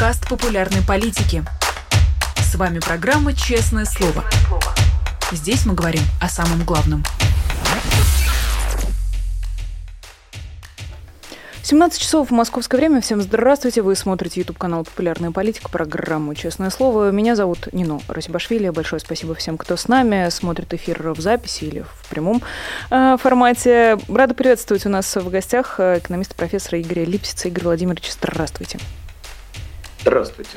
подкаст популярной политики. С вами программа «Честное слово». Здесь мы говорим о самом главном. 17 часов в московское время. Всем здравствуйте. Вы смотрите YouTube канал «Популярная политика», программу «Честное слово». Меня зовут Нино Расибашвили. Большое спасибо всем, кто с нами, смотрит эфир в записи или в прямом э, формате. Рада приветствовать у нас в гостях э, экономиста профессора Игоря Липсица. Игорь Владимирович, здравствуйте. Здравствуйте.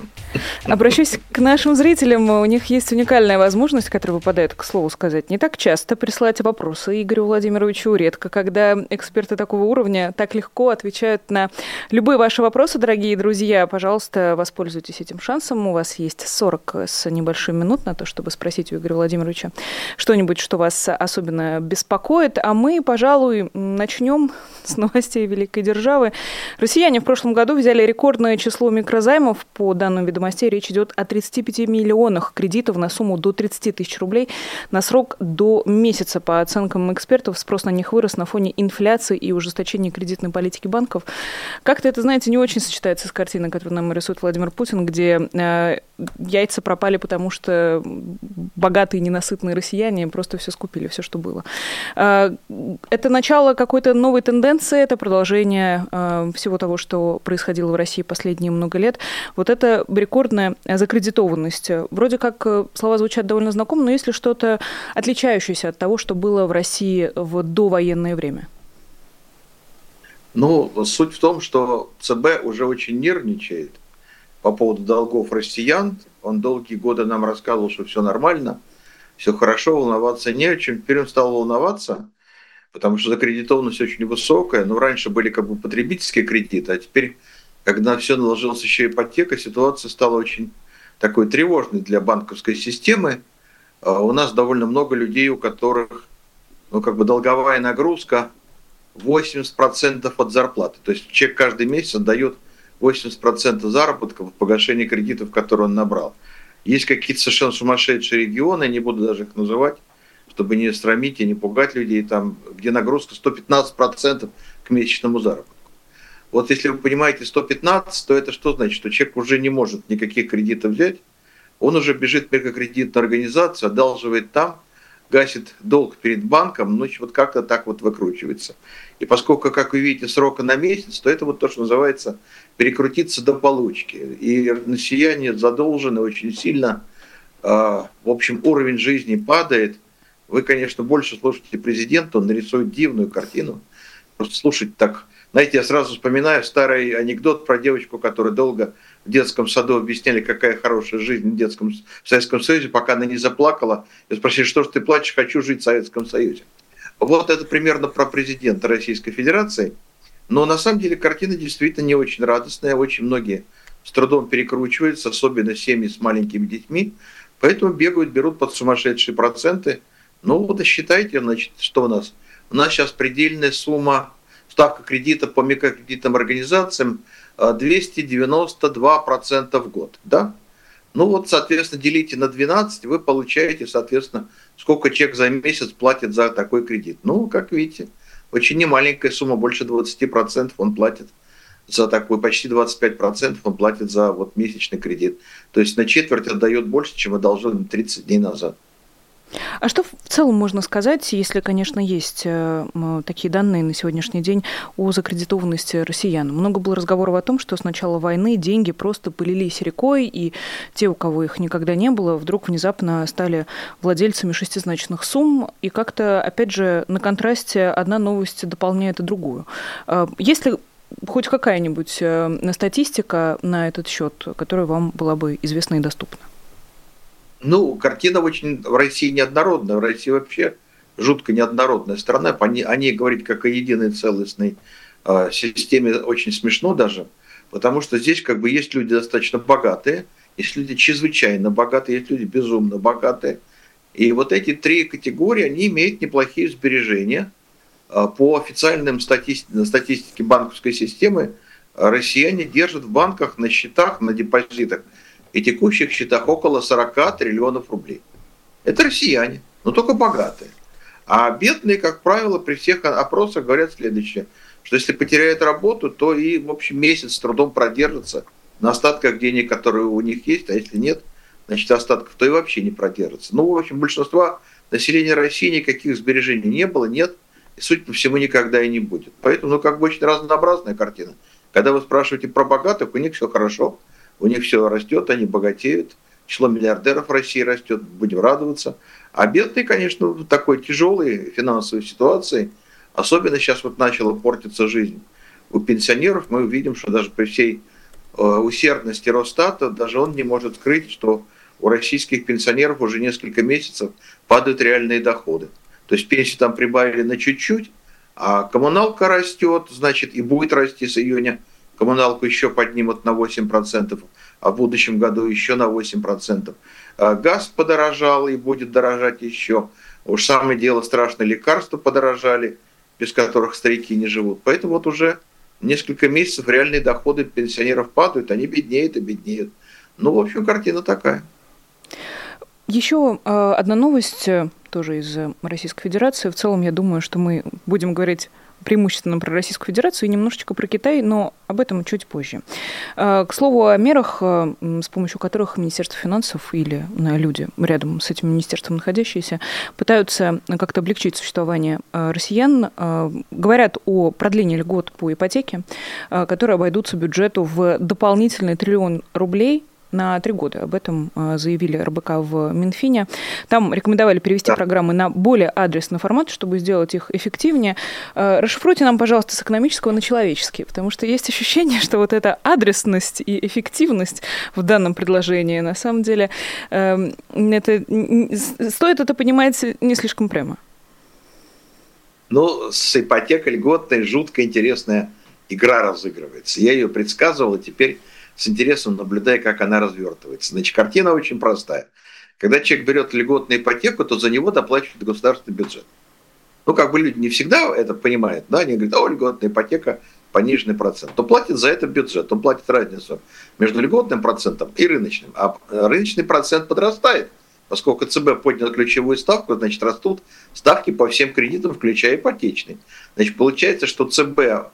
Обращусь к нашим зрителям. У них есть уникальная возможность, которая выпадает, к слову сказать, не так часто присылать вопросы Игорю Владимировичу. Редко, когда эксперты такого уровня так легко отвечают на любые ваши вопросы, дорогие друзья. Пожалуйста, воспользуйтесь этим шансом. У вас есть 40 с небольшим минут на то, чтобы спросить у Игоря Владимировича что-нибудь, что вас особенно беспокоит. А мы, пожалуй, начнем с новостей великой державы. Россияне в прошлом году взяли рекордное число микрозаймов займов. По данным ведомостей, речь идет о 35 миллионах кредитов на сумму до 30 тысяч рублей на срок до месяца. По оценкам экспертов, спрос на них вырос на фоне инфляции и ужесточения кредитной политики банков. Как-то это, знаете, не очень сочетается с картиной, которую нам рисует Владимир Путин, где э, яйца пропали, потому что богатые ненасытные россияне просто все скупили, все, что было. Э, это начало какой-то новой тенденции, это продолжение э, всего того, что происходило в России последние много лет вот это рекордная закредитованность. Вроде как э, слова звучат довольно знакомо, но есть ли что-то отличающееся от того, что было в России в довоенное время? Ну, суть в том, что ЦБ уже очень нервничает по поводу долгов россиян. Он долгие годы нам рассказывал, что все нормально, все хорошо, волноваться не о чем. Теперь он стал волноваться, потому что закредитованность очень высокая. Ну, раньше были как бы потребительские кредиты, а теперь когда все наложилась еще ипотека, ситуация стала очень такой тревожной для банковской системы. А у нас довольно много людей, у которых ну, как бы долговая нагрузка 80% от зарплаты. То есть человек каждый месяц отдает 80% заработка в погашение кредитов, которые он набрал. Есть какие-то совершенно сумасшедшие регионы, не буду даже их называть, чтобы не срамить и не пугать людей, там, где нагрузка 115% к месячному заработку. Вот если вы понимаете 115, то это что значит? Что человек уже не может никаких кредитов взять, он уже бежит в микрокредитную организацию, одалживает там, гасит долг перед банком, ну вот как-то так вот выкручивается. И поскольку, как вы видите, срока на месяц, то это вот то, что называется перекрутиться до получки. И россияне задолжены очень сильно, а, в общем, уровень жизни падает. Вы, конечно, больше слушаете президента, он нарисует дивную картину. Просто слушать так знаете, я сразу вспоминаю старый анекдот про девочку, которая долго в детском саду объясняли, какая хорошая жизнь в детском в Советском Союзе, пока она не заплакала. И спросили, что ж ты плачешь, хочу жить в Советском Союзе. Вот это примерно про президента Российской Федерации. Но на самом деле картина действительно не очень радостная. Очень многие с трудом перекручиваются, особенно семьи с маленькими детьми. Поэтому бегают, берут под сумасшедшие проценты. Ну вот и считайте, значит, что у нас. У нас сейчас предельная сумма ставка кредита по микрокредитным организациям 292% э, в год. Да? Ну вот, соответственно, делите на 12, вы получаете, соответственно, сколько человек за месяц платит за такой кредит. Ну, как видите, очень немаленькая сумма, больше 20% он платит за такой, почти 25% он платит за вот месячный кредит. То есть на четверть отдает больше, чем одолжил 30 дней назад. А что в целом можно сказать, если, конечно, есть э, такие данные на сегодняшний день о закредитованности россиян? Много было разговоров о том, что с начала войны деньги просто полились рекой, и те, у кого их никогда не было, вдруг внезапно стали владельцами шестизначных сумм, и как-то, опять же, на контрасте одна новость дополняет и другую. Э, есть ли хоть какая-нибудь э, статистика на этот счет, которая вам была бы известна и доступна? Ну, картина очень в России неоднородная. В России вообще жутко неоднородная страна. О ней, говорить как о единой целостной э, системе очень смешно даже, потому что здесь как бы есть люди достаточно богатые, есть люди чрезвычайно богатые, есть люди безумно богатые. И вот эти три категории, они имеют неплохие сбережения. По официальным статистике, статистике банковской системы россияне держат в банках на счетах, на депозитах и текущих счетах около 40 триллионов рублей. Это россияне, но только богатые. А бедные, как правило, при всех опросах говорят следующее, что если потеряет работу, то и, в общем, месяц с трудом продержится на остатках денег, которые у них есть, а если нет, значит, остатков, то и вообще не продержится. Ну, в общем, большинства населения России никаких сбережений не было, нет, и, судя по всему, никогда и не будет. Поэтому, ну, как бы очень разнообразная картина. Когда вы спрашиваете про богатых, у них все хорошо, у них все растет, они богатеют, число миллиардеров в России растет, будем радоваться. А бедные, конечно, в такой тяжелой финансовой ситуации, особенно сейчас вот начала портиться жизнь у пенсионеров, мы увидим, что даже при всей э, усердности Росстата, даже он не может скрыть, что у российских пенсионеров уже несколько месяцев падают реальные доходы. То есть пенсии там прибавили на чуть-чуть, а коммуналка растет, значит, и будет расти с июня. Коммуналку еще поднимут на 8%, а в будущем году еще на 8%. А газ подорожал и будет дорожать еще. Уж самое дело страшно, лекарства подорожали, без которых старики не живут. Поэтому вот уже несколько месяцев реальные доходы пенсионеров падают, они беднеют и беднеют. Ну, в общем, картина такая. Еще э, одна новость э, тоже из Российской Федерации. В целом, я думаю, что мы будем говорить преимущественно про Российскую Федерацию и немножечко про Китай, но об этом чуть позже. Э, к слову о мерах, с помощью которых Министерство финансов или люди рядом с этим министерством находящиеся пытаются как-то облегчить существование россиян, говорят о продлении льгот по ипотеке, которые обойдутся бюджету в дополнительный триллион рублей на три года. Об этом а, заявили РБК в Минфине. Там рекомендовали перевести да. программы на более адресный формат, чтобы сделать их эффективнее. А, расшифруйте нам, пожалуйста, с экономического на человеческий, потому что есть ощущение, что вот эта адресность и эффективность в данном предложении, на самом деле, эм, это, стоит это понимать не слишком прямо. Ну, с ипотекой льготной жутко интересная игра разыгрывается. Я ее предсказывал, и теперь с интересом наблюдая, как она развертывается. Значит, картина очень простая. Когда человек берет льготную ипотеку, то за него доплачивает государственный бюджет. Ну, как бы люди не всегда это понимают, да, они говорят, о, льготная ипотека, пониженный процент, то платит за это бюджет, он платит разницу между льготным процентом и рыночным. А рыночный процент подрастает, поскольку ЦБ поднял ключевую ставку, значит, растут ставки по всем кредитам, включая ипотечный. Значит, получается, что ЦБ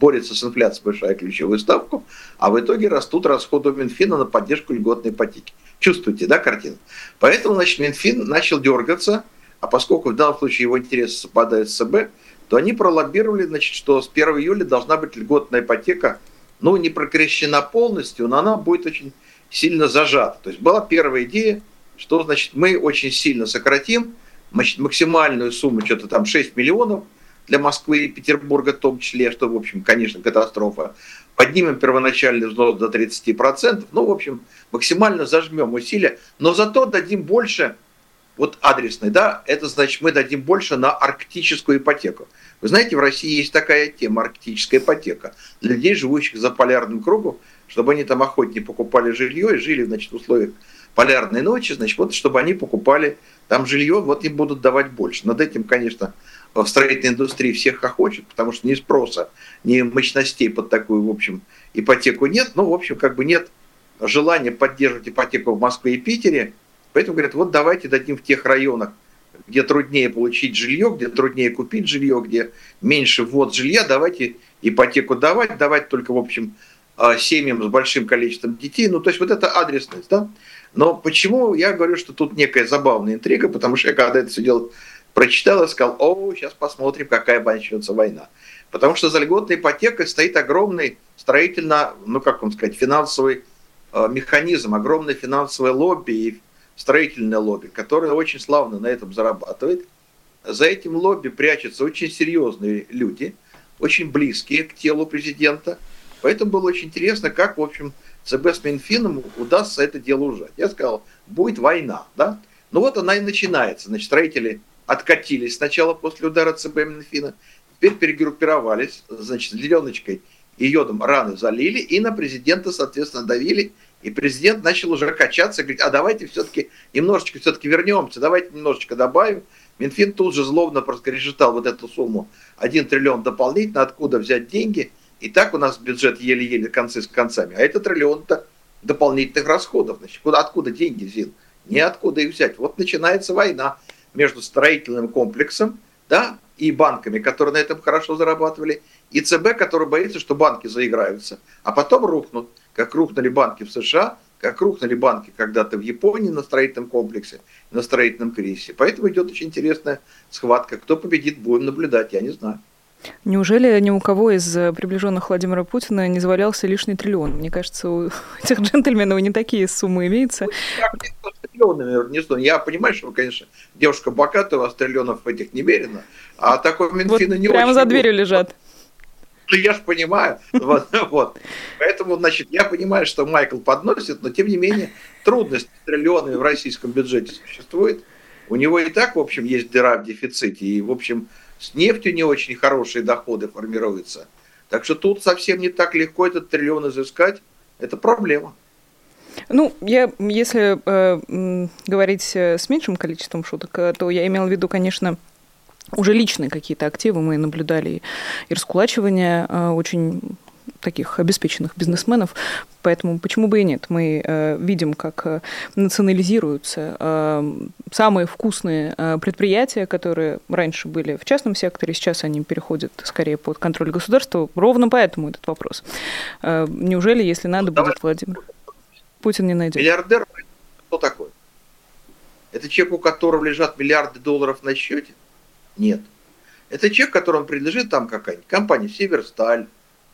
борется с инфляцией, повышая ключевую ставку, а в итоге растут расходы Минфина на поддержку льготной ипотеки. Чувствуете, да, картину? Поэтому, значит, Минфин начал дергаться, а поскольку в данном случае его интересы совпадают с СБ, то они пролоббировали, значит, что с 1 июля должна быть льготная ипотека, ну, не прокрещена полностью, но она будет очень сильно зажата. То есть была первая идея, что, значит, мы очень сильно сократим значит, максимальную сумму, что-то там 6 миллионов, для Москвы и Петербурга в том числе, что, в общем, конечно, катастрофа. Поднимем первоначальный взнос до 30%, ну, в общем, максимально зажмем усилия, но зато дадим больше, вот адресный, да, это значит, мы дадим больше на арктическую ипотеку. Вы знаете, в России есть такая тема, арктическая ипотека, для людей, живущих за полярным кругом, чтобы они там охотнее покупали жилье и жили, значит, в условиях полярной ночи, значит, вот чтобы они покупали там жилье, вот им будут давать больше. Над этим, конечно, в строительной индустрии всех хохочет, потому что ни спроса, ни мощностей под такую, в общем, ипотеку нет. Ну, в общем, как бы нет желания поддерживать ипотеку в Москве и Питере. Поэтому говорят, вот давайте дадим в тех районах, где труднее получить жилье, где труднее купить жилье, где меньше ввод жилья, давайте ипотеку давать, давать только, в общем, а, семьям с большим количеством детей. Ну, то есть вот это адресность, да. Но почему я говорю, что тут некая забавная интрига, потому что я когда это все дело прочитал и сказал, о, сейчас посмотрим, какая начнется война. Потому что за льготной ипотекой стоит огромный строительно, ну как вам сказать, финансовый э, механизм, огромное финансовое лобби и строительное лобби, которое очень славно на этом зарабатывает. За этим лобби прячутся очень серьезные люди, очень близкие к телу президента. Поэтому было очень интересно, как, в общем, ЦБ с Минфином удастся это дело ужать. Я сказал, будет война, да? Ну вот она и начинается. Значит, строители откатились сначала после удара ЦБ Минфина, теперь перегруппировались, значит, зеленочкой и йодом раны залили, и на президента, соответственно, давили, и президент начал уже качаться, говорить, а давайте все-таки немножечко все-таки вернемся, давайте немножечко добавим. Минфин тут же злобно проскрежетал вот эту сумму, 1 триллион дополнительно, откуда взять деньги, и так у нас бюджет еле-еле концы с концами, а это триллион-то дополнительных расходов. Значит, куда, откуда деньги, Зин? Ниоткуда их взять. Вот начинается война между строительным комплексом да, и банками, которые на этом хорошо зарабатывали, и ЦБ, который боится, что банки заиграются, а потом рухнут, как рухнули банки в США, как рухнули банки когда-то в Японии на строительном комплексе, на строительном кризисе. Поэтому идет очень интересная схватка. Кто победит, будем наблюдать, я не знаю. Неужели ни у кого из э, приближенных Владимира Путина не завалялся лишний триллион? Мне кажется, у этих джентльменов не такие суммы имеются. Ну, я понимаю, что, конечно, девушка богатая, у вас триллионов этих немерено, а такой Минфина вот не прямо очень... за дверью лежат. Ну, я же понимаю. Вот, вот. Поэтому, значит, я понимаю, что Майкл подносит, но, тем не менее, трудность с триллионами в российском бюджете существует. У него и так, в общем, есть дыра в дефиците. И, в общем, с нефтью не очень хорошие доходы формируются. Так что тут совсем не так легко этот триллион изыскать. Это проблема. Ну, я, если э, говорить э, с меньшим количеством шуток, э, то я имела в виду, конечно, уже личные какие-то активы. Мы наблюдали и раскулачивание э, очень таких обеспеченных бизнесменов, поэтому почему бы и нет? Мы э, видим, как э, национализируются э, самые вкусные э, предприятия, которые раньше были в частном секторе, сейчас они переходят скорее под контроль государства. Ровно поэтому этот вопрос. Э, неужели, если надо ну, будет, Владимир, Путин не найдет? Миллиардер кто такой? Это человек, у которого лежат миллиарды долларов на счете? Нет. Это человек, которому принадлежит там какая-нибудь компания «Северсталь»,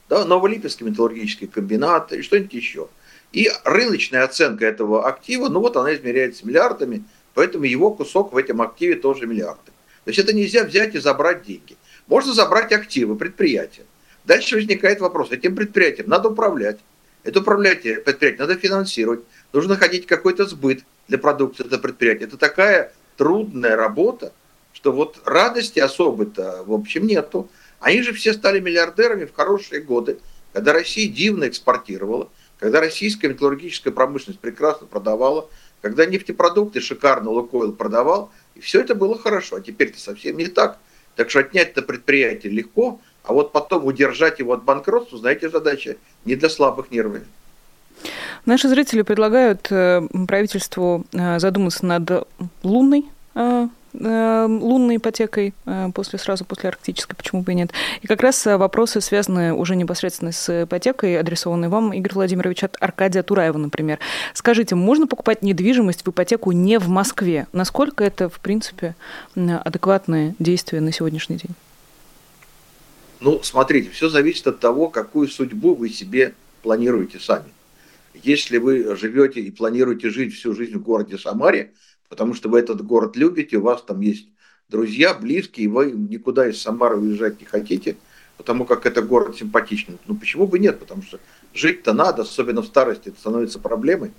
да, Новолипецкий металлургический комбинат и что-нибудь еще. И рыночная оценка этого актива, ну вот она измеряется миллиардами, поэтому его кусок в этом активе тоже миллиарды. То есть это нельзя взять и забрать деньги. Можно забрать активы предприятия. Дальше возникает вопрос, этим предприятием надо управлять. Это управление предприятие надо финансировать. Нужно находить какой-то сбыт для продукции этого предприятия. Это такая трудная работа, что вот радости особой-то, в общем, нету. Они же все стали миллиардерами в хорошие годы, когда Россия дивно экспортировала, когда российская металлургическая промышленность прекрасно продавала, когда нефтепродукты шикарно Лукойл продавал, и все это было хорошо. А теперь это совсем не так. Так что отнять это предприятие легко, а вот потом удержать его от банкротства, знаете, задача не для слабых нервов. Наши зрители предлагают э, правительству э, задуматься над лунной э, лунной ипотекой после, сразу после арктической, почему бы и нет. И как раз вопросы, связанные уже непосредственно с ипотекой, адресованные вам, Игорь Владимирович, от Аркадия Тураева, например. Скажите, можно покупать недвижимость в ипотеку не в Москве? Насколько это, в принципе, адекватное действие на сегодняшний день? Ну, смотрите, все зависит от того, какую судьбу вы себе планируете сами. Если вы живете и планируете жить всю жизнь в городе Самаре, потому что вы этот город любите, у вас там есть друзья, близкие, и вы никуда из Самары уезжать не хотите, потому как это город симпатичный. Ну почему бы нет? Потому что жить-то надо, особенно в старости, это становится проблемой.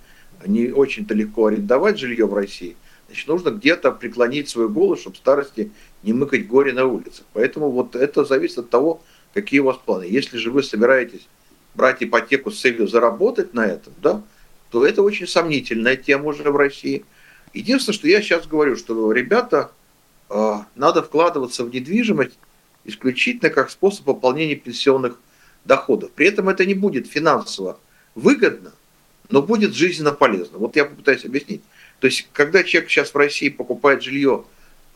Не очень-то легко арендовать жилье в России. Значит, нужно где-то преклонить свою голову, чтобы старости не мыкать горе на улицах. Поэтому вот это зависит от того, какие у вас планы. Если же вы собираетесь брать ипотеку с целью заработать на этом, да, то это очень сомнительная тема уже в России – Единственное, что я сейчас говорю, что, ребята, э, надо вкладываться в недвижимость исключительно как способ пополнения пенсионных доходов. При этом это не будет финансово выгодно, но будет жизненно полезно. Вот я попытаюсь объяснить. То есть, когда человек сейчас в России покупает жилье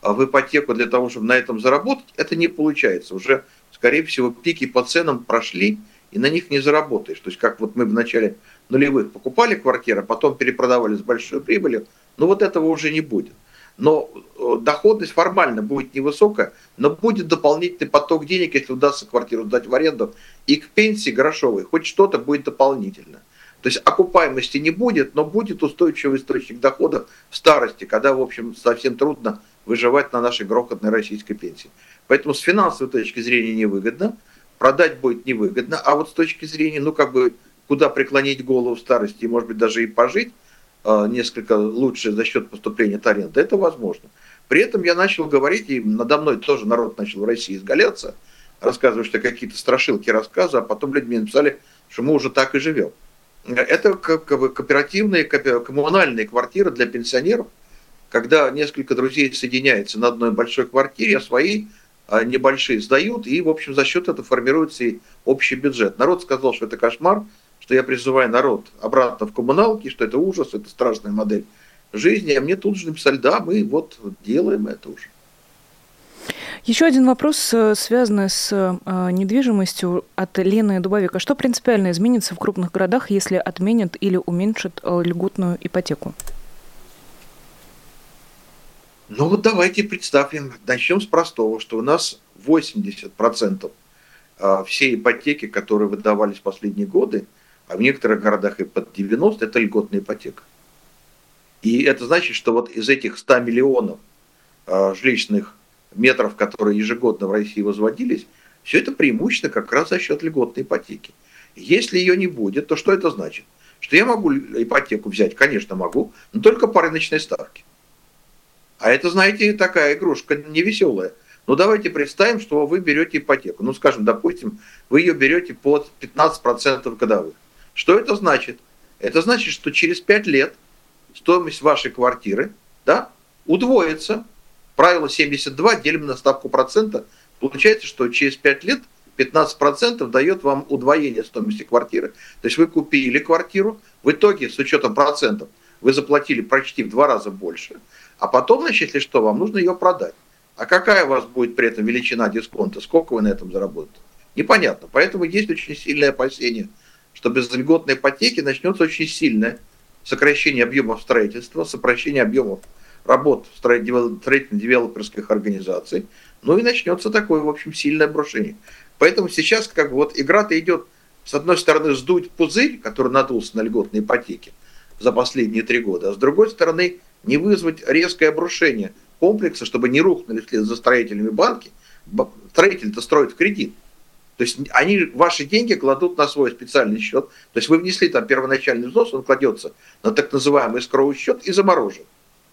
а, в ипотеку для того, чтобы на этом заработать, это не получается. Уже, скорее всего, пики по ценам прошли, и на них не заработаешь. То есть, как вот мы в начале нулевых покупали квартиры, а потом перепродавали с большой прибылью, но вот этого уже не будет. Но э, доходность формально будет невысокая, но будет дополнительный поток денег, если удастся квартиру сдать в аренду. И к пенсии грошовой хоть что-то будет дополнительно. То есть окупаемости не будет, но будет устойчивый источник дохода в старости, когда, в общем, совсем трудно выживать на нашей грохотной российской пенсии. Поэтому с финансовой точки зрения невыгодно, продать будет невыгодно, а вот с точки зрения, ну, как бы, куда преклонить голову в старости и, может быть, даже и пожить – Э, несколько лучше за счет поступления от это возможно. При этом я начал говорить, и надо мной тоже народ начал в России изгаляться, рассказывать, что какие-то страшилки рассказы, а потом люди мне написали, что мы уже так и живем. Это как кооперативные, коммунальные квартиры для пенсионеров, когда несколько друзей соединяются на одной большой квартире, а свои а, небольшие сдают, и, в общем, за счет этого формируется и общий бюджет. Народ сказал, что это кошмар, что я призываю народ обратно в коммуналки, что это ужас, это страшная модель жизни, а мне тут же написали, да, мы вот делаем это уже. Еще один вопрос, э, связанный с э, недвижимостью от Лены Дубовика. Что принципиально изменится в крупных городах, если отменят или уменьшат э, льготную ипотеку? Ну вот давайте представим, начнем с простого, что у нас 80% всей ипотеки, которые выдавались последние годы, а в некоторых городах и под 90, это льготная ипотека. И это значит, что вот из этих 100 миллионов жилищных метров, которые ежегодно в России возводились, все это преимущественно как раз за счет льготной ипотеки. Если ее не будет, то что это значит? Что я могу ипотеку взять? Конечно, могу, но только по рыночной ставке. А это, знаете, такая игрушка невеселая. Ну, давайте представим, что вы берете ипотеку. Ну, скажем, допустим, вы ее берете под 15% годовых. Что это значит? Это значит, что через 5 лет стоимость вашей квартиры да, удвоится правило 72 делим на ставку процента. Получается, что через 5 лет 15% дает вам удвоение стоимости квартиры. То есть вы купили квартиру, в итоге с учетом процентов вы заплатили почти в два раза больше, а потом, значит, если что, вам нужно ее продать. А какая у вас будет при этом величина дисконта, сколько вы на этом заработаете? Непонятно. Поэтому есть очень сильное опасение, что без льготной ипотеки начнется очень сильное сокращение объемов строительства, сокращение объемов работ строительно-девелоперских организаций, ну и начнется такое, в общем, сильное обрушение. Поэтому сейчас как бы вот игра-то идет, с одной стороны, сдуть пузырь, который надулся на льготной ипотеке за последние три года, а с другой стороны, не вызвать резкое обрушение комплекса, чтобы не рухнули вслед за строителями банки. Строитель-то строит кредит. То есть они ваши деньги кладут на свой специальный счет. То есть вы внесли там первоначальный взнос, он кладется на так называемый скровый счет и заморожен.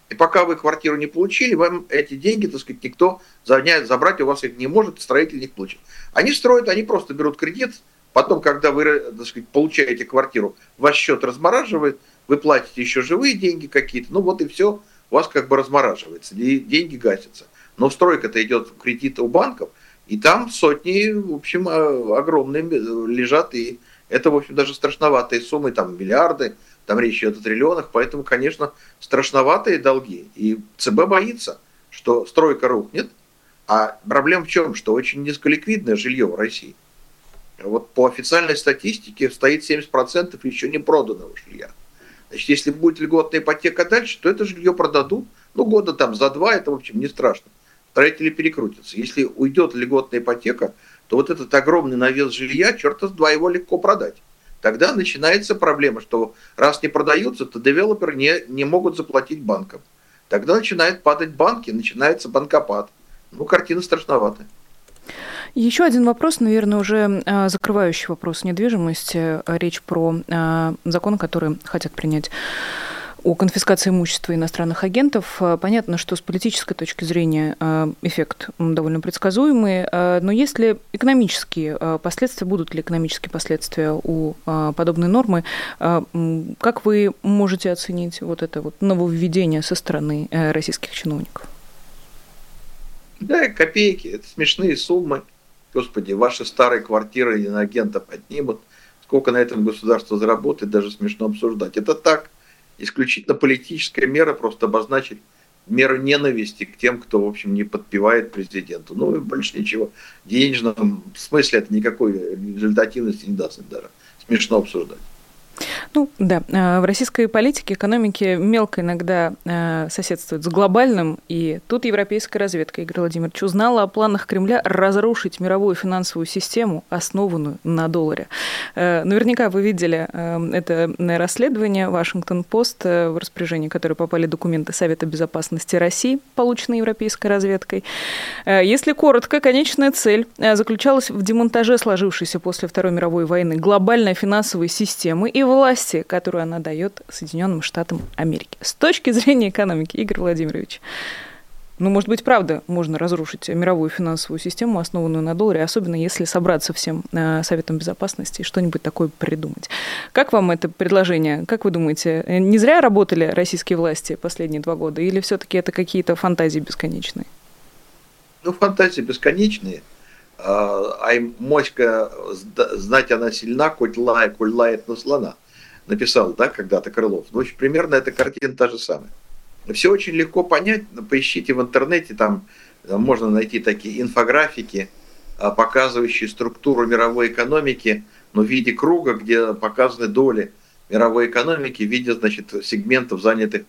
И пока вы квартиру не получили, вам эти деньги, так сказать, никто забрать у вас их не может, строитель не получит. Они строят, они просто берут кредит, потом, когда вы, так сказать, получаете квартиру, ваш счет размораживает, вы платите еще живые деньги какие-то, ну вот и все, у вас как бы размораживается, и деньги гасятся. Но стройка-то идет в кредит у банков, и там сотни, в общем, а, огромные лежат, и это, в общем, даже страшноватые суммы, там миллиарды, там речь идет о триллионах, поэтому, конечно, страшноватые долги. И ЦБ боится, что стройка рухнет. А проблема в чем? Что очень низколиквидное жилье в России. Вот по официальной статистике стоит 70% еще не проданного жилья. Значит, если будет льготная ипотека дальше, то это жилье продадут. Ну, года там за два, это, в общем, не страшно. Строители перекрутятся. Если уйдет льготная ипотека, то вот этот огромный навес жилья, черта с два, его легко продать тогда начинается проблема, что раз не продаются, то девелоперы не, не могут заплатить банкам. Тогда начинают падать банки, начинается банкопад. Ну, картина страшноватая. Еще один вопрос, наверное, уже а, закрывающий вопрос недвижимости. Речь про а, закон, который хотят принять о конфискации имущества иностранных агентов. Э, понятно, что с политической точки зрения э, эффект довольно предсказуемый, э, но есть ли экономические последствия, будут ли экономические последствия у подобной нормы? Как вы можете оценить вот это вот нововведение со стороны российских чиновников? Да, копейки, это смешные суммы. Господи, ваши старые квартиры иноагентов отнимут. Сколько на этом государство заработает, даже смешно обсуждать. Это так – исключительно политическая мера, просто обозначить меру ненависти к тем, кто, в общем, не подпевает президенту. Ну и больше ничего. В денежном смысле это никакой результативности не даст даже. Смешно обсуждать. Ну да, э, в российской политике, экономике мелко иногда э, соседствует с глобальным, и тут европейская разведка, Игорь Владимирович, узнала о планах Кремля разрушить мировую финансовую систему, основанную на долларе. Э, наверняка вы видели это расследование Вашингтон-Пост, в распоряжении которой попали документы Совета безопасности России, полученные европейской разведкой. Если коротко, конечная цель заключалась в демонтаже сложившейся после Второй мировой войны глобальной финансовой системы и власти, которую она дает Соединенным Штатам Америки. С точки зрения экономики, Игорь Владимирович, ну, может быть, правда, можно разрушить мировую финансовую систему, основанную на долларе, особенно если собраться всем э, Советом Безопасности и что-нибудь такое придумать. Как вам это предложение? Как вы думаете, не зря работали российские власти последние два года, или все-таки это какие-то фантазии бесконечные? Ну, фантазии бесконечные – а моська, знать она сильна, хоть лает, коль лает на слона, написал, да, когда-то Крылов. Ну, очень примерно эта картина та же самая. Все очень легко понять, поищите в интернете, там можно найти такие инфографики, а, показывающие структуру мировой экономики, но в виде круга, где показаны доли мировой экономики в виде значит, сегментов, занятых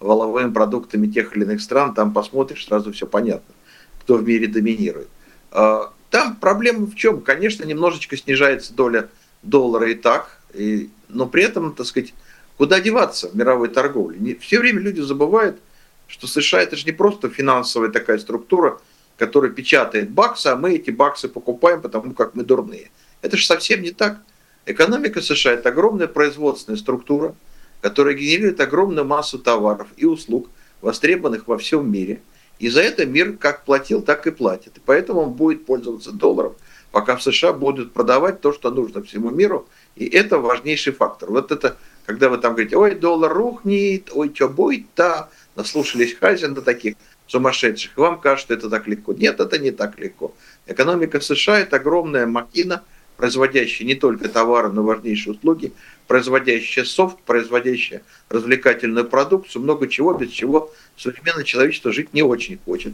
валовыми продуктами тех или иных стран. Там посмотришь, сразу все понятно, кто в мире доминирует. А, там проблема в чем? Конечно, немножечко снижается доля доллара и так, и, но при этом, так сказать, куда деваться в мировой торговле? Не, все время люди забывают, что США это же не просто финансовая такая структура, которая печатает баксы, а мы эти баксы покупаем, потому как мы дурные. Это же совсем не так. Экономика США – это огромная производственная структура, которая генерирует огромную массу товаров и услуг, востребованных во всем мире. И за это мир как платил, так и платит. И поэтому он будет пользоваться долларом, пока в США будут продавать то, что нужно всему миру. И это важнейший фактор. Вот это, когда вы там говорите, ой, доллар рухнет, ой, что будет-то, наслушались Хайзена таких сумасшедших, вам кажется, это так легко. Нет, это не так легко. Экономика США – это огромная махина, производящая не только товары, но и важнейшие услуги, производящая софт, производящая развлекательную продукцию, много чего, без чего современное человечество жить не очень хочет.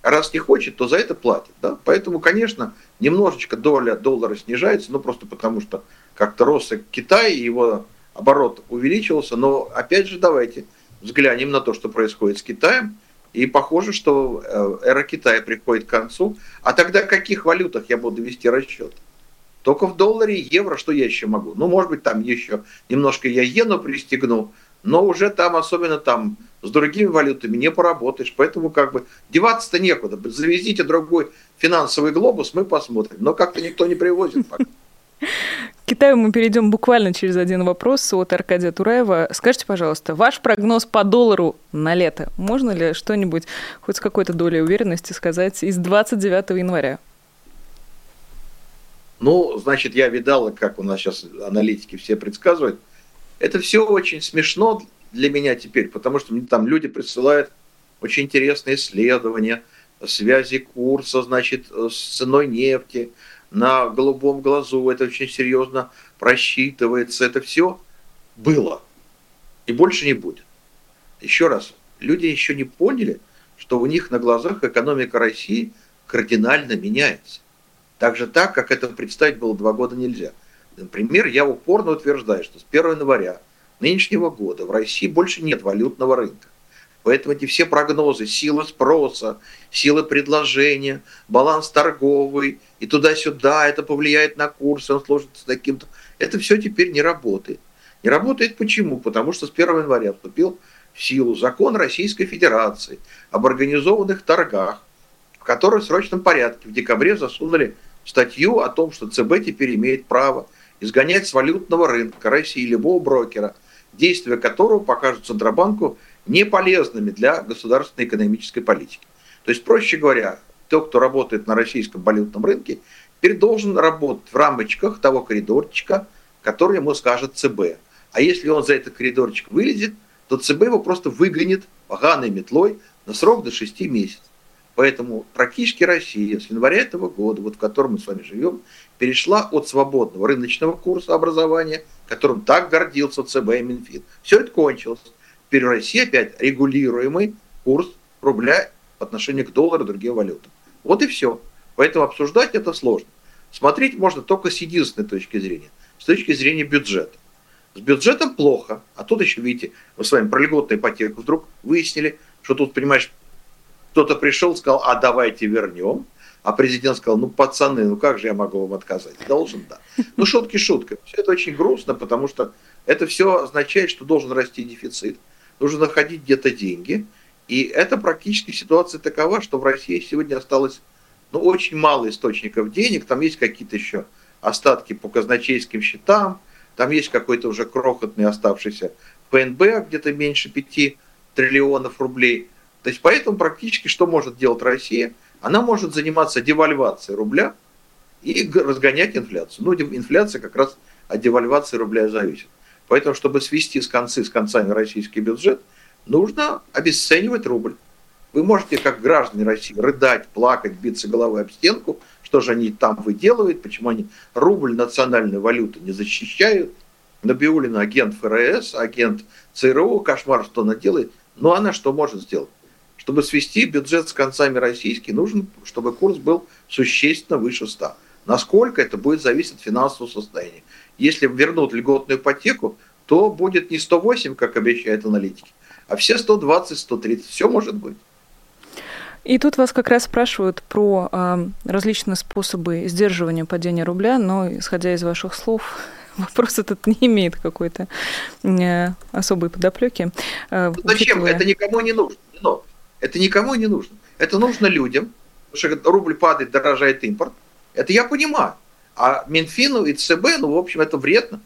А раз не хочет, то за это платит. Да? Поэтому, конечно, немножечко доля доллара снижается, ну просто потому что как-то рос Китай, его оборот увеличивался, но опять же давайте взглянем на то, что происходит с Китаем, и похоже, что э, эра Китая приходит к концу. А тогда в каких валютах я буду вести расчет? Только в долларе евро, что я еще могу? Ну, может быть, там еще немножко я иену пристегну, но уже там, особенно там, с другими валютами не поработаешь. Поэтому как бы деваться-то некуда. Завезите другой финансовый глобус, мы посмотрим. Но как-то никто не привозит пока. Китаю мы перейдем буквально через один вопрос от Аркадия Тураева. Скажите, пожалуйста, ваш прогноз по доллару на лето. Можно ли что-нибудь, хоть с какой-то долей уверенности сказать, из 29 января? Ну, значит, я видал, как у нас сейчас аналитики все предсказывают. Это все очень смешно для меня теперь, потому что мне там люди присылают очень интересные исследования, связи курса, значит, с ценой нефти, на голубом глазу, это очень серьезно просчитывается, это все было и больше не будет. Еще раз, люди еще не поняли, что у них на глазах экономика России кардинально меняется. Так же так, как это представить было два года нельзя. Например, я упорно утверждаю, что с 1 января нынешнего года в России больше нет валютного рынка. Поэтому эти все прогнозы, сила спроса, сила предложения, баланс торговый и туда-сюда, это повлияет на курс, он сложится таким-то. Это все теперь не работает. Не работает почему? Потому что с 1 января вступил в силу закон Российской Федерации об организованных торгах, в который в срочном порядке в декабре засунули статью о том, что ЦБ теперь имеет право изгонять с валютного рынка России любого брокера, действия которого покажут Центробанку не полезными для государственной экономической политики. То есть, проще говоря, тот, кто работает на российском валютном рынке, теперь должен работать в рамочках того коридорчика, который ему скажет ЦБ. А если он за этот коридорчик вылезет, то ЦБ его просто выгонит поганой метлой на срок до 6 месяцев. Поэтому практически Россия с января этого года, вот в котором мы с вами живем, перешла от свободного рыночного курса образования, которым так гордился ЦБ и Минфин. Все это кончилось. Теперь в России опять регулируемый курс рубля по отношению к доллару и другим валютам. Вот и все. Поэтому обсуждать это сложно. Смотреть можно только с единственной точки зрения, с точки зрения бюджета. С бюджетом плохо, а тут еще, видите, мы с вами про льготную ипотеку вдруг выяснили, что тут, понимаешь, кто-то пришел, сказал, а давайте вернем, а президент сказал, ну, пацаны, ну как же я могу вам отказать? Должен, да. Ну, шутки шутками. Все это очень грустно, потому что это все означает, что должен расти дефицит нужно находить где-то деньги. И это практически ситуация такова, что в России сегодня осталось ну, очень мало источников денег. Там есть какие-то еще остатки по казначейским счетам, там есть какой-то уже крохотный оставшийся ПНБ, где-то меньше 5 триллионов рублей. То есть поэтому практически что может делать Россия? Она может заниматься девальвацией рубля и разгонять инфляцию. Ну, инфляция как раз от девальвации рубля зависит. Поэтому, чтобы свести с концы с концами российский бюджет, нужно обесценивать рубль. Вы можете, как граждане России, рыдать, плакать, биться головой об стенку, что же они там выделывают, почему они рубль национальной валюты не защищают. Набиулина агент ФРС, агент ЦРУ, кошмар, что она делает. Но она что может сделать? Чтобы свести бюджет с концами российский, нужно, чтобы курс был существенно выше 100. Насколько это будет зависеть от финансового состояния. Если вернут льготную ипотеку, то будет не 108, как обещают аналитики, а все 120, 130. Все может быть. И тут вас как раз спрашивают про э, различные способы сдерживания падения рубля, но исходя из ваших слов, вопрос этот не имеет какой-то э, особой подоплеки. Э, Зачем? Учитывая... Это никому не нужно. Но это никому не нужно. Это нужно людям, потому что рубль падает, дорожает импорт. Это я понимаю. А Минфину и ЦБ, ну, в общем, это вредно.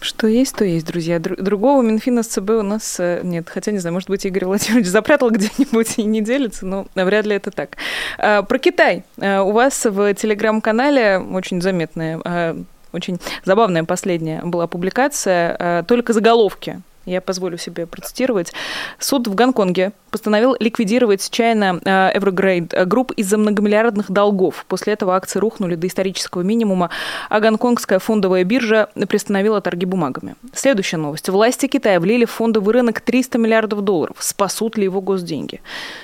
Что есть, то есть, друзья. Другого Минфина с ЦБ у нас э, нет. Хотя, не знаю, может быть, Игорь Владимирович запрятал где-нибудь и не делится, но вряд ли это так. А, про Китай. А, у вас в телеграм-канале очень заметная, а, очень забавная последняя была публикация. Только заголовки я позволю себе процитировать. Суд в Гонконге постановил ликвидировать чайно э, Evergrande Group из-за многомиллиардных долгов. После этого акции рухнули до исторического минимума, а гонконгская фондовая биржа приостановила торги бумагами. Следующая новость. Власти Китая влили в фондовый рынок 300 миллиардов долларов. Спасут ли его госденьги?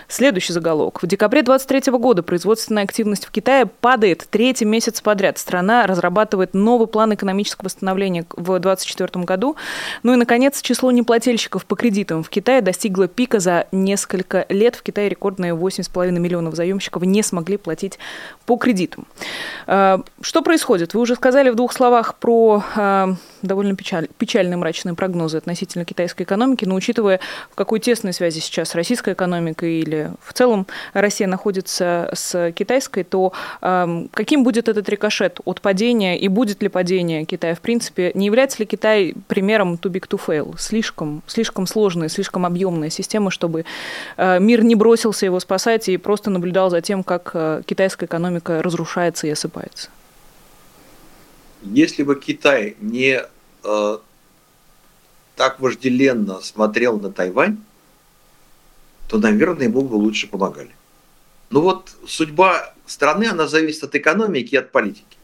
Следующий заголовок. В декабре 2023 года производственная активность в Китае падает третий месяц подряд. Страна разрабатывает новый план экономического восстановления в 2024 году. Ну и, наконец, число неплательщиков по кредитам в Китае достигло пика за несколько лет в Китае рекордные 8,5 миллионов заемщиков не смогли платить по кредитам. А, что происходит? Вы уже сказали в двух словах про а, довольно печаль, печальные мрачные прогнозы относительно китайской экономики, но учитывая, в какой тесной связи сейчас российская экономика или в целом Россия находится с китайской, то э, каким будет этот рикошет от падения и будет ли падение Китая в принципе? Не является ли Китай примером too big to fail? Слишком, слишком сложная, слишком объемная система, чтобы э, мир не бросился его спасать и просто наблюдал за тем, как э, китайская экономика разрушается и осыпается? Если бы Китай не э, так вожделенно смотрел на Тайвань, то, наверное, ему бы лучше помогали. Ну вот судьба страны, она зависит от экономики и от политики.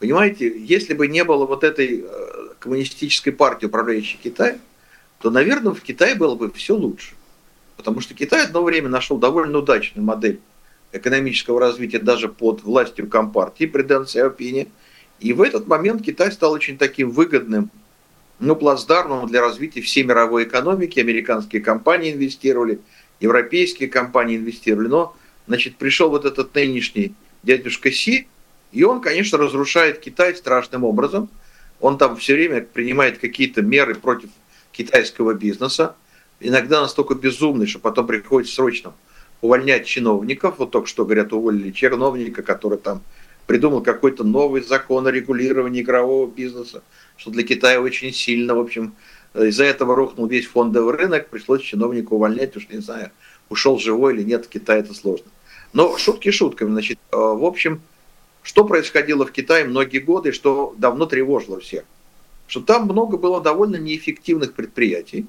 Понимаете, если бы не было вот этой э, коммунистической партии, управляющей Китаем, то, наверное, в Китае было бы все лучше. Потому что Китай одно время нашел довольно удачную модель экономического развития даже под властью Компартии при Дэн Сяопине – и в этот момент Китай стал очень таким выгодным, ну, плацдармом для развития всей мировой экономики. Американские компании инвестировали, европейские компании инвестировали. Но, значит, пришел вот этот нынешний дядюшка Си, и он, конечно, разрушает Китай страшным образом. Он там все время принимает какие-то меры против китайского бизнеса. Иногда настолько безумный, что потом приходится срочно увольнять чиновников. Вот только что, говорят, уволили чиновника, который там придумал какой-то новый закон о регулировании игрового бизнеса, что для Китая очень сильно, в общем, из-за этого рухнул весь фондовый рынок, пришлось чиновника увольнять, уж не знаю, ушел живой или нет, в Китае это сложно. Но шутки шутками, значит, э, в общем, что происходило в Китае многие годы, что давно тревожило всех? Что там много было довольно неэффективных предприятий,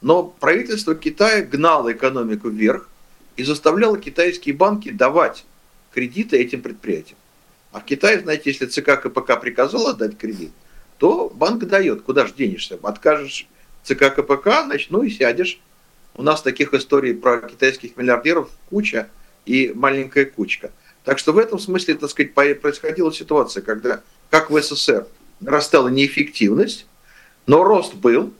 но правительство Китая гнало экономику вверх и заставляло китайские банки давать кредиты этим предприятиям. А в Китае, знаете, если ЦК КПК приказал отдать кредит, то банк дает. Куда же денешься? Откажешь ЦК КПК, значит, ну и сядешь. У нас таких историй про китайских миллиардеров куча и маленькая кучка. Так что в этом смысле, так сказать, происходила ситуация, когда, как в СССР, нарастала неэффективность, но рост был.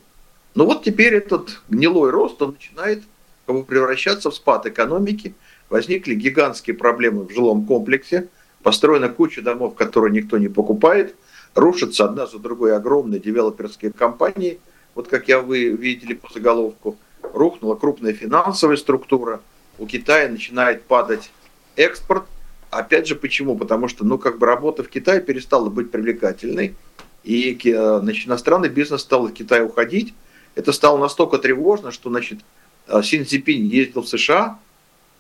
Но вот теперь этот гнилой рост, он начинает как бы, превращаться в спад экономики. Возникли гигантские проблемы в жилом комплексе – Построена куча домов, которые никто не покупает. Рушатся одна за другой огромные девелоперские компании. Вот как я вы видели по заголовку, рухнула крупная финансовая структура. У Китая начинает падать экспорт. Опять же, почему? Потому что, ну, как бы работа в Китае перестала быть привлекательной. И значит, иностранный бизнес стал из Китая уходить. Это стало настолько тревожно, что, значит, Син Цзипинь ездил в США,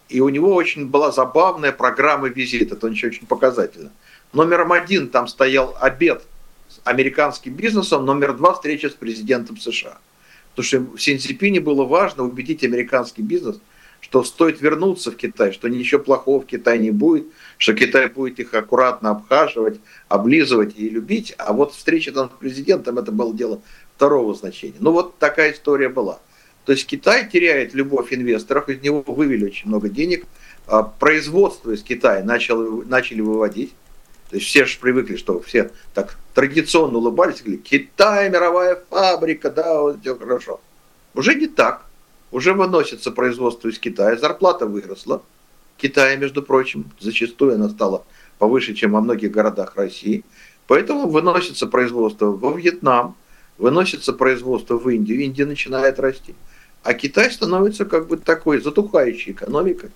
и у него очень была забавная программа визита, это очень, очень показательно. Номером один там стоял обед с американским бизнесом, номер два встреча с президентом США. Потому что в Синьцзипине было важно убедить американский бизнес, что стоит вернуться в Китай, что ничего плохого в Китае не будет, что Китай будет их аккуратно обхаживать, облизывать и любить. А вот встреча там с президентом, это было дело второго значения. Ну вот такая история была. То есть Китай теряет любовь инвесторов, из него вывели очень много денег, а производство из Китая начало, начали выводить. То есть все же привыкли, что все так традиционно улыбались, говорили, Китай, мировая фабрика, да, вот все хорошо. Уже не так. Уже выносится производство из Китая, зарплата выросла. Китая, между прочим, зачастую она стала повыше, чем во многих городах России. Поэтому выносится производство во Вьетнам, выносится производство в Индию, Индия начинает расти. А Китай становится как бы такой затухающей экономикой.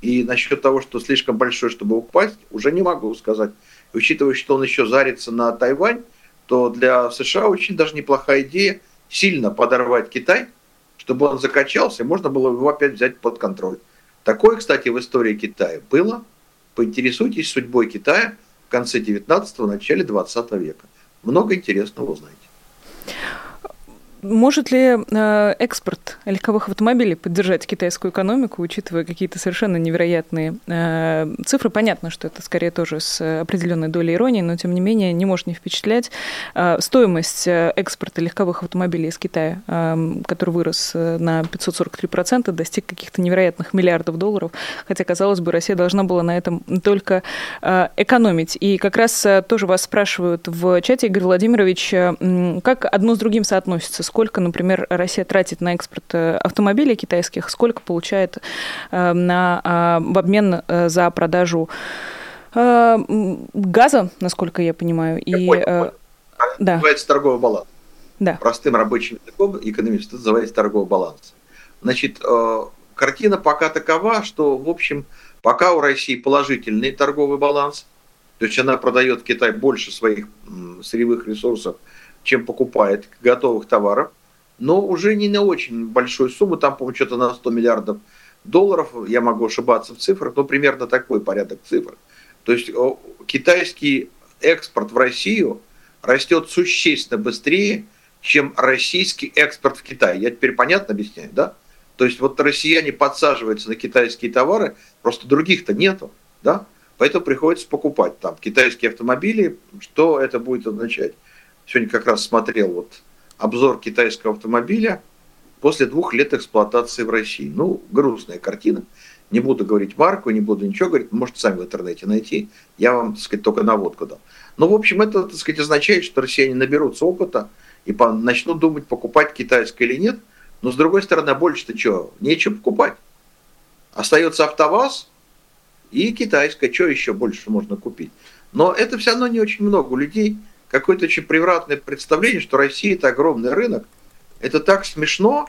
И насчет того, что слишком большой, чтобы упасть, уже не могу сказать. Учитывая, что он еще зарится на Тайвань, то для США очень даже неплохая идея сильно подорвать Китай, чтобы он закачался, и можно было его опять взять под контроль. Такое, кстати, в истории Китая было. Поинтересуйтесь судьбой Китая в конце 19-го, начале 20 века. Много интересного узнаете. Может ли э, экспорт легковых автомобилей поддержать китайскую экономику, учитывая какие-то совершенно невероятные э, цифры? Понятно, что это скорее тоже с определенной долей иронии, но тем не менее не может не впечатлять. Э, стоимость экспорта легковых автомобилей из Китая, который вырос на 543%, достиг каких-то невероятных миллиардов долларов, хотя, казалось бы, Россия должна была на этом только экономить. И как раз тоже вас спрашивают в чате, Игорь Владимирович, как одно с другим соотносится? Сколько, например, Россия тратит на экспорт э, автомобилей китайских, сколько получает э, на, а, в обмен э, за продажу газа, насколько я понимаю. И, понял, да. Называется торговый баланс. Да. Простым рабочим языком экономист называется торговый баланс. Значит, картина пока такова, что, в общем, пока у России положительный торговый баланс, то есть она продает Китай больше своих сырьевых ресурсов, чем покупает готовых товаров, но уже не на очень большую сумму, там, по-моему, что-то на 100 миллиардов долларов, я могу ошибаться в цифрах, но примерно такой порядок цифр. То есть китайский экспорт в Россию растет существенно быстрее, чем российский экспорт в Китай. Я теперь понятно объясняю, да? То есть вот россияне подсаживаются на китайские товары, просто других-то нету, да? Поэтому приходится покупать там китайские автомобили. Что это будет означать? Сегодня как раз смотрел вот обзор китайского автомобиля после двух лет эксплуатации в России. Ну, грустная картина. Не буду говорить марку, не буду ничего говорить, можете сами в интернете найти. Я вам, так сказать, только наводку дал. Но, в общем, это, так сказать, означает, что россияне наберутся опыта и начнут думать, покупать китайское или нет. Но, с другой стороны, больше-то что? Нечего покупать. Остается АвтоВАЗ и китайское. Что еще больше можно купить? Но это все равно не очень много людей – какое-то очень превратное представление, что Россия это огромный рынок. Это так смешно.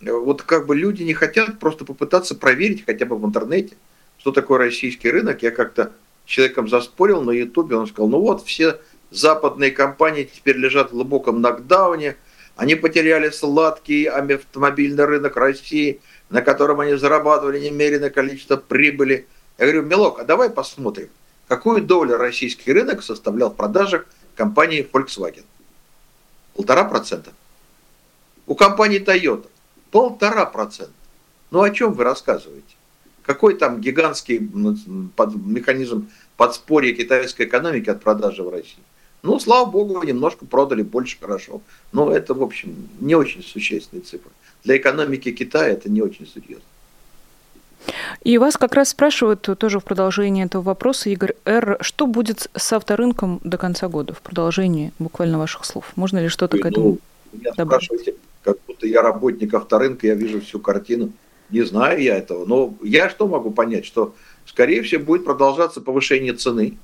Вот как бы люди не хотят просто попытаться проверить хотя бы в интернете, что такое российский рынок. Я как-то человеком заспорил на Ютубе, он сказал, ну вот все западные компании теперь лежат в глубоком нокдауне, они потеряли сладкий автомобильный рынок России, на котором они зарабатывали немеренное количество прибыли. Я говорю, Милок, а давай посмотрим, какую долю российский рынок составлял в продажах компании Volkswagen. Полтора процента. У компании Toyota полтора процента. Ну о чем вы рассказываете? Какой там гигантский механизм подспорья китайской экономики от продажи в России? Ну, слава богу, немножко продали больше, хорошо. Но это, в общем, не очень существенные цифры. Для экономики Китая это не очень серьезно. И вас как раз спрашивают тоже в продолжении этого вопроса, Игорь Р., что будет с авторынком до конца года, в продолжении буквально ваших слов? Можно ли что-то к этому ну, меня добавить? спрашиваете, как будто я работник авторынка, я вижу всю картину. Не знаю я этого, но я что могу понять, что, скорее всего, будет продолжаться повышение цены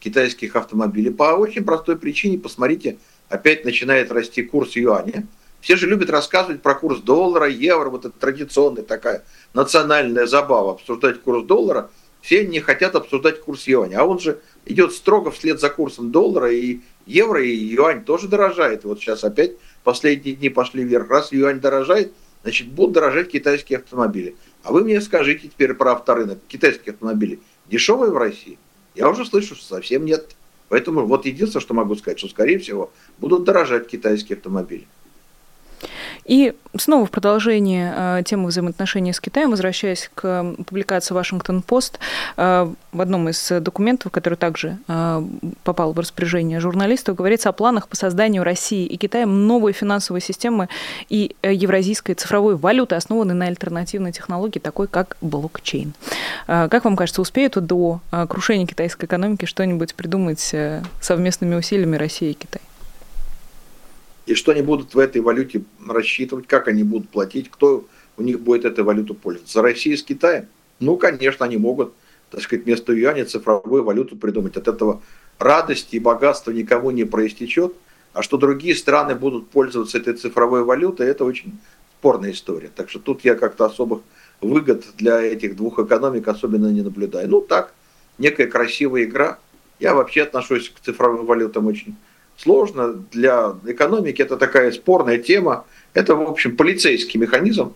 китайских автомобилей по очень простой причине. Посмотрите, опять начинает расти курс юаня – все же любят рассказывать про курс доллара, евро, вот это традиционная такая национальная забава, обсуждать курс доллара. Все не хотят обсуждать курс юаня. А он же идет строго вслед за курсом доллара, и евро, и юань тоже дорожает. Вот сейчас опять последние дни пошли вверх. Раз юань дорожает, значит, будут дорожать китайские автомобили. А вы мне скажите теперь про авторынок. Китайские автомобили дешевые в России? Я уже слышу, что совсем нет. Поэтому вот единственное, что могу сказать, что, скорее всего, будут дорожать китайские автомобили. И снова в продолжение э, темы взаимоотношений с Китаем, возвращаясь к публикации Вашингтон-Пост, э, в одном из документов, который также э, попал в распоряжение журналистов, говорится о планах по созданию России и Китая новой финансовой системы и евразийской цифровой валюты, основанной на альтернативной технологии, такой как блокчейн. Как вам кажется, успеют до крушения китайской экономики что-нибудь придумать совместными усилиями России и Китая? И что они будут в этой валюте рассчитывать, как они будут платить, кто у них будет этой валютой пользоваться. Россия с Китаем? Ну, конечно, они могут, так сказать, вместо юаня цифровую валюту придумать. От этого радости и богатства никому не проистечет. А что другие страны будут пользоваться этой цифровой валютой, это очень спорная история. Так что тут я как-то особых выгод для этих двух экономик особенно не наблюдаю. Ну так, некая красивая игра. Я вообще отношусь к цифровым валютам очень сложно для экономики, это такая спорная тема. Это, в общем, полицейский механизм.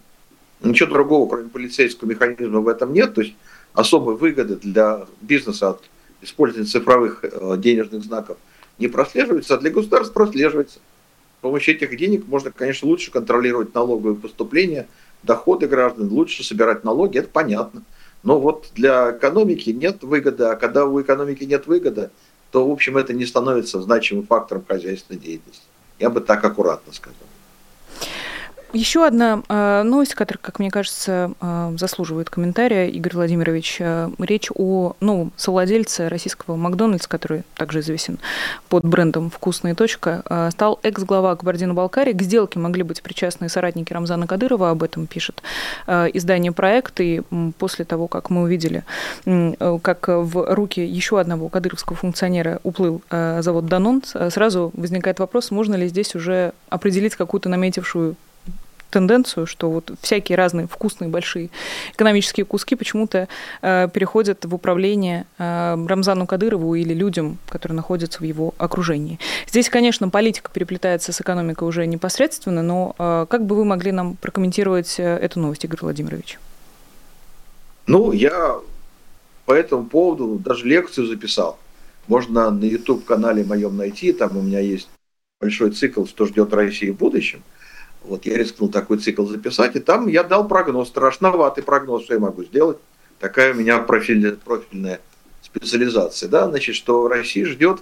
Ничего другого, кроме полицейского механизма, в этом нет. То есть особой выгоды для бизнеса от использования цифровых э, денежных знаков не прослеживается, а для государства прослеживается. С помощью этих денег можно, конечно, лучше контролировать налоговые поступления, доходы граждан, лучше собирать налоги, это понятно. Но вот для экономики нет выгоды, а когда у экономики нет выгоды, то, в общем, это не становится значимым фактором хозяйственной деятельности. Я бы так аккуратно сказал. Еще одна э, новость, которая, как мне кажется, э, заслуживает комментария, Игорь Владимирович. Э, речь о новом совладельце российского Макдональдс, который также известен под брендом «Вкусная точка», стал экс-глава Кабардино-Балкарии. К сделке могли быть причастны соратники Рамзана Кадырова, об этом пишет издание «Проект». И после того, как мы увидели, как в руки еще одного кадыровского функционера уплыл завод «Данон», сразу возникает вопрос, можно ли здесь уже определить какую-то наметившую тенденцию, что вот всякие разные вкусные большие экономические куски почему-то э, переходят в управление э, Рамзану Кадырову или людям, которые находятся в его окружении. Здесь, конечно, политика переплетается с экономикой уже непосредственно, но э, как бы вы могли нам прокомментировать э, эту новость, Игорь Владимирович? Ну, я по этому поводу даже лекцию записал. Можно на YouTube-канале моем найти, там у меня есть большой цикл «Что ждет России в будущем». Вот я рискнул такой цикл записать, и там я дал прогноз, страшноватый прогноз, что я могу сделать. Такая у меня профильная, профильная специализация. Да? Значит, что Россия ждет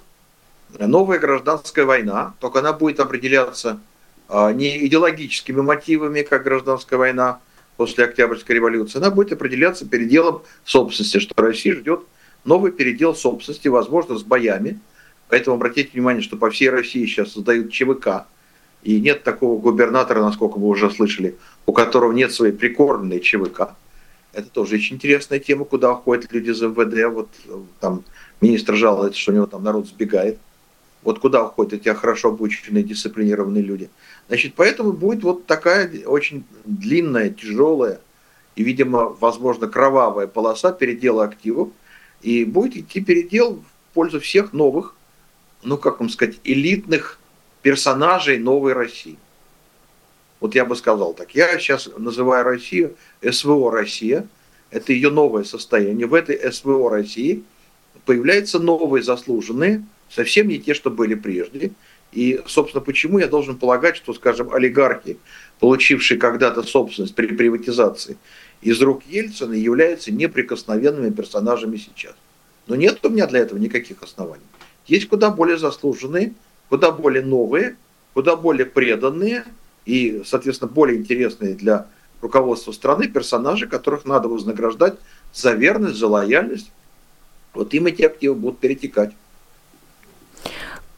новая гражданская война, только она будет определяться а, не идеологическими мотивами, как гражданская война после Октябрьской революции, она будет определяться переделом собственности, что Россия ждет новый передел собственности, возможно, с боями. Поэтому обратите внимание, что по всей России сейчас создают ЧВК, и нет такого губернатора, насколько вы уже слышали, у которого нет своей прикормленной ЧВК. Это тоже очень интересная тема, куда уходят люди из МВД. Вот там министр жалуется, что у него там народ сбегает. Вот куда уходят эти хорошо обученные, дисциплинированные люди. Значит, поэтому будет вот такая очень длинная, тяжелая и, видимо, возможно, кровавая полоса передела активов. И будет идти передел в пользу всех новых, ну, как вам сказать, элитных персонажей новой России. Вот я бы сказал так. Я сейчас называю Россию СВО Россия. Это ее новое состояние. В этой СВО России появляются новые заслуженные, совсем не те, что были прежде. И, собственно, почему я должен полагать, что, скажем, олигархи, получившие когда-то собственность при приватизации из рук Ельцина, являются неприкосновенными персонажами сейчас. Но нет у меня для этого никаких оснований. Есть куда более заслуженные, куда более новые, куда более преданные и, соответственно, более интересные для руководства страны персонажи, которых надо вознаграждать за верность, за лояльность. Вот им эти активы будут перетекать.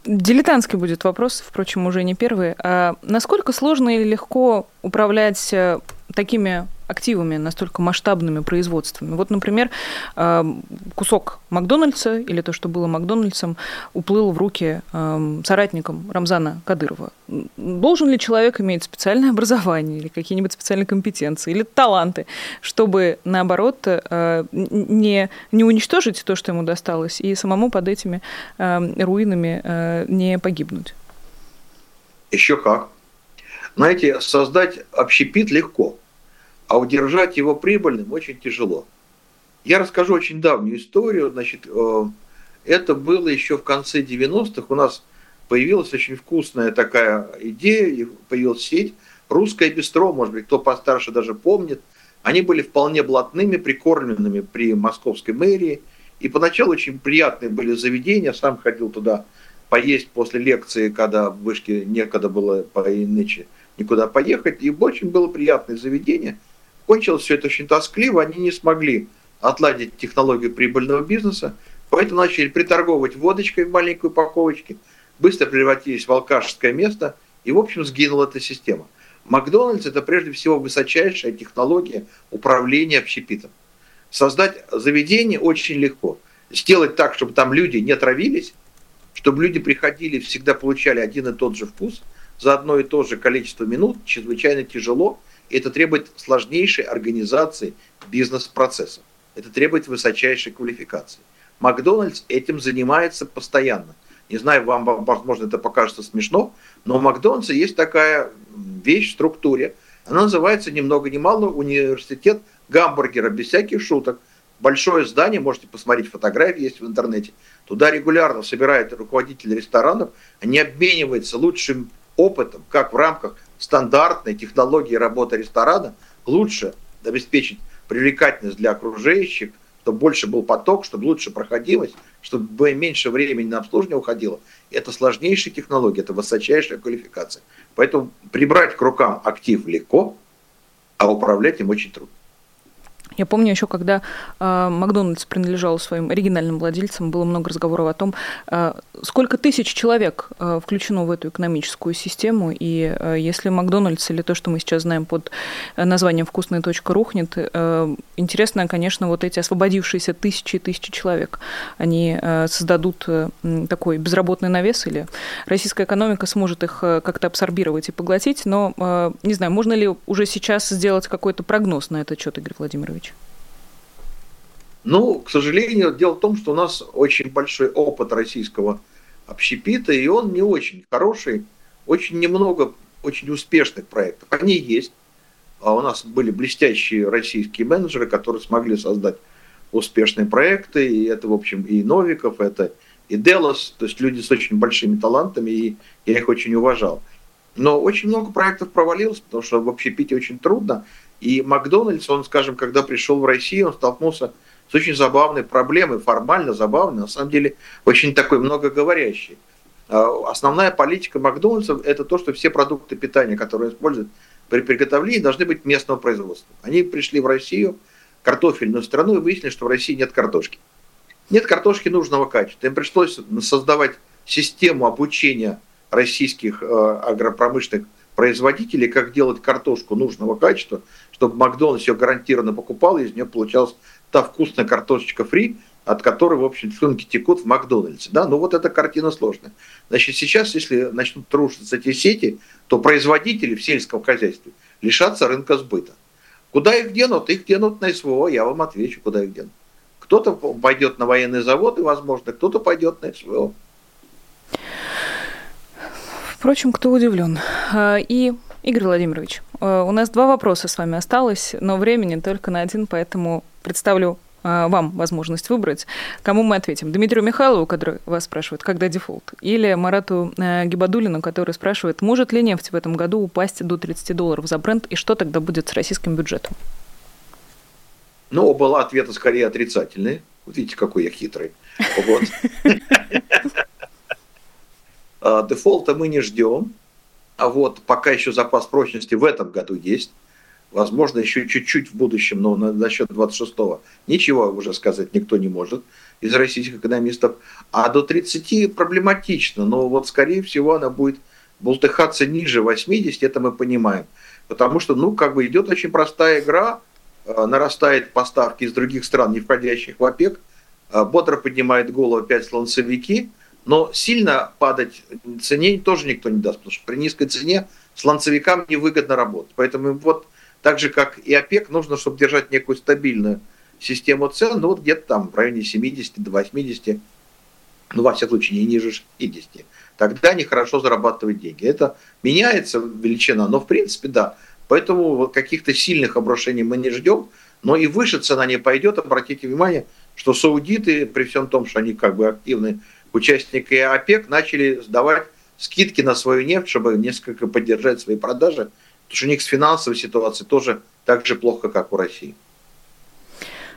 Дилетантский будет вопрос, впрочем, уже не первый. А насколько сложно или легко управлять э, такими активами, настолько масштабными производствами. Вот, например, эм, кусок Макдональдса или то, что было Макдональдсом, уплыл в руки эм, соратникам Рамзана Кадырова. Должен ли человек иметь специальное образование или какие-нибудь специальные компетенции или таланты, чтобы, наоборот, э, не, не уничтожить то, что ему досталось, и самому под этими эм, руинами э, не погибнуть? Еще как. Знаете, создать общепит легко – а удержать его прибыльным очень тяжело. Я расскажу очень давнюю историю. Значит, э, это было еще в конце 90-х. У нас появилась очень вкусная такая идея, появилась сеть русское бистро, может быть, кто постарше даже помнит, они были вполне блатными, прикормленными при московской мэрии. И поначалу очень приятные были заведения. Сам ходил туда поесть после лекции, когда в вышке некогда было по иначе никуда поехать. И очень было приятное заведение. Кончилось все это очень тоскливо. Они не смогли отладить технологию прибыльного бизнеса. Поэтому начали приторговывать водочкой в маленькой упаковочке. Быстро превратились в алкашеское место. И, в общем, сгинула эта система. Макдональдс – это прежде всего высочайшая технология управления общепитом. Создать заведение очень легко. Сделать так, чтобы там люди не травились, чтобы люди приходили, всегда получали один и тот же вкус за одно и то же количество минут, чрезвычайно тяжело. Это требует сложнейшей организации бизнес-процесса. Это требует высочайшей квалификации. Макдональдс этим занимается постоянно. Не знаю, вам, возможно, это покажется смешно, но у Макдональдса есть такая вещь в структуре. Она называется ни много ни мало университет гамбургера, без всяких шуток. Большое здание, можете посмотреть фотографии, есть в интернете. Туда регулярно собирают руководители ресторанов, они обмениваются лучшим опытом, как в рамках стандартной технологии работы ресторана лучше обеспечить привлекательность для окружающих, чтобы больше был поток, чтобы лучше проходилось, чтобы меньше времени на обслуживание уходило. Это сложнейшая технология, это высочайшая квалификация. Поэтому прибрать к рукам актив легко, а управлять им очень трудно. Я помню еще, когда э, Макдональдс принадлежал своим оригинальным владельцам, было много разговоров о том, э, сколько тысяч человек э, включено в эту экономическую систему, и э, если Макдональдс или то, что мы сейчас знаем под названием «Вкусная точка» рухнет, э, интересно, конечно, вот эти освободившиеся тысячи и тысячи человек, они э, создадут э, такой безработный навес, или российская экономика сможет их э, как-то абсорбировать и поглотить, но, э, не знаю, можно ли уже сейчас сделать какой-то прогноз на этот счет, Игорь Владимирович? Ну, к сожалению, дело в том, что у нас очень большой опыт российского общепита, и он не очень хороший. Очень немного очень успешных проектов. Они есть. А у нас были блестящие российские менеджеры, которые смогли создать успешные проекты. И это, в общем, и Новиков, это и Делос, то есть люди с очень большими талантами, и я их очень уважал. Но очень много проектов провалилось, потому что в общепите очень трудно. И Макдональдс, он, скажем, когда пришел в Россию, он столкнулся очень забавной проблемой, формально забавной, на самом деле очень такой многоговорящей. А, основная политика Макдональдса – это то, что все продукты питания, которые используют при приготовлении, должны быть местного производства. Они пришли в Россию, картофельную страну, и выяснили, что в России нет картошки. Нет картошки нужного качества. Им пришлось создавать систему обучения российских э, агропромышленных производителей, как делать картошку нужного качества, чтобы Макдональдс ее гарантированно покупал, и из нее получалась та вкусная картошечка фри, от которой, в общем, слюнки текут в Макдональдсе. Да? Ну вот эта картина сложная. Значит, сейчас, если начнут рушиться эти сети, то производители в сельском хозяйстве лишатся рынка сбыта. Куда их денут? Их денут на СВО, я вам отвечу, куда их денут. Кто-то пойдет на военные заводы, возможно, кто-то пойдет на СВО. Впрочем, кто удивлен. А, и, Игорь Владимирович, а, у нас два вопроса с вами осталось, но времени только на один, поэтому представлю а, вам возможность выбрать, кому мы ответим. Дмитрию Михайлову, который вас спрашивает, когда дефолт, или Марату Гибадулину, который спрашивает, может ли нефть в этом году упасть до 30 долларов за бренд, и что тогда будет с российским бюджетом? Ну, оба ответа скорее отрицательные. Вот видите, какой я хитрый. Вот. А, дефолта мы не ждем. А вот пока еще запас прочности в этом году есть. Возможно, еще чуть-чуть в будущем, но на, насчет 26-го ничего уже сказать никто не может из российских экономистов. А до 30 проблематично, но вот скорее всего она будет бултыхаться ниже 80, это мы понимаем. Потому что, ну, как бы идет очень простая игра, а, нарастает поставки из других стран, не входящих в ОПЕК, а, бодро поднимает голову опять слонцевики – но сильно падать цене тоже никто не даст, потому что при низкой цене сланцевикам невыгодно работать. Поэтому вот так же, как и ОПЕК, нужно, чтобы держать некую стабильную систему цен, ну вот где-то там в районе 70 до 80, ну во всяком случае не ниже 60. Тогда они хорошо зарабатывают деньги. Это меняется величина, но в принципе да. Поэтому каких-то сильных обрушений мы не ждем, но и выше цена не пойдет. Обратите внимание, что саудиты, при всем том, что они как бы активны участники ОПЕК начали сдавать скидки на свою нефть, чтобы несколько поддержать свои продажи. Потому что у них с финансовой ситуацией тоже так же плохо, как у России.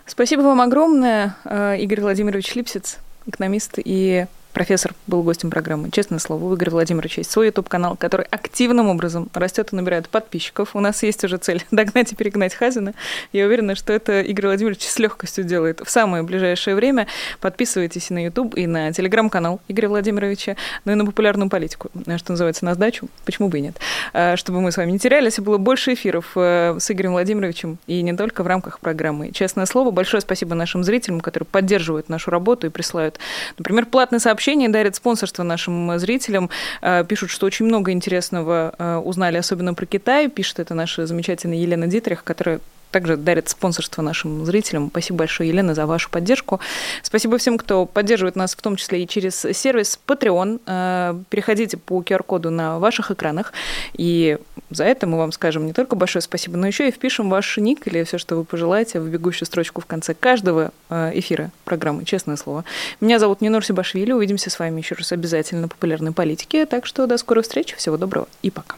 Спасибо вам огромное, э, Игорь Владимирович Липсиц, экономист и профессор был гостем программы. Честное слово, у Игоря Владимировича есть свой YouTube-канал, который активным образом растет и набирает подписчиков. У нас есть уже цель догнать и перегнать Хазина. Я уверена, что это Игорь Владимирович с легкостью делает в самое ближайшее время. Подписывайтесь и на YouTube, и на телеграм-канал Игоря Владимировича, ну и на популярную политику, что называется, на сдачу. Почему бы и нет? А, чтобы мы с вами не терялись, и было больше эфиров э, с Игорем Владимировичем, и не только в рамках программы. Честное слово, большое спасибо нашим зрителям, которые поддерживают нашу работу и присылают, например, платные сообщения сообщения, дарят спонсорство нашим зрителям. Э, пишут, что очень много интересного э, узнали, особенно про Китай. Пишет это наша замечательная Елена Дитрих, которая также дарит спонсорство нашим зрителям. Спасибо большое, Елена, за вашу поддержку. Спасибо всем, кто поддерживает нас, в том числе и через сервис Patreon. Э, переходите по QR-коду на ваших экранах, и за это мы вам скажем не только большое спасибо, но еще и впишем ваш ник или все, что вы пожелаете, в бегущую строчку в конце каждого э, эфира программы «Честное слово». Меня зовут Нинур Сибашвили. Увидимся с вами еще раз обязательно на популярной политике. Так что до скорой встречи. Всего доброго и пока.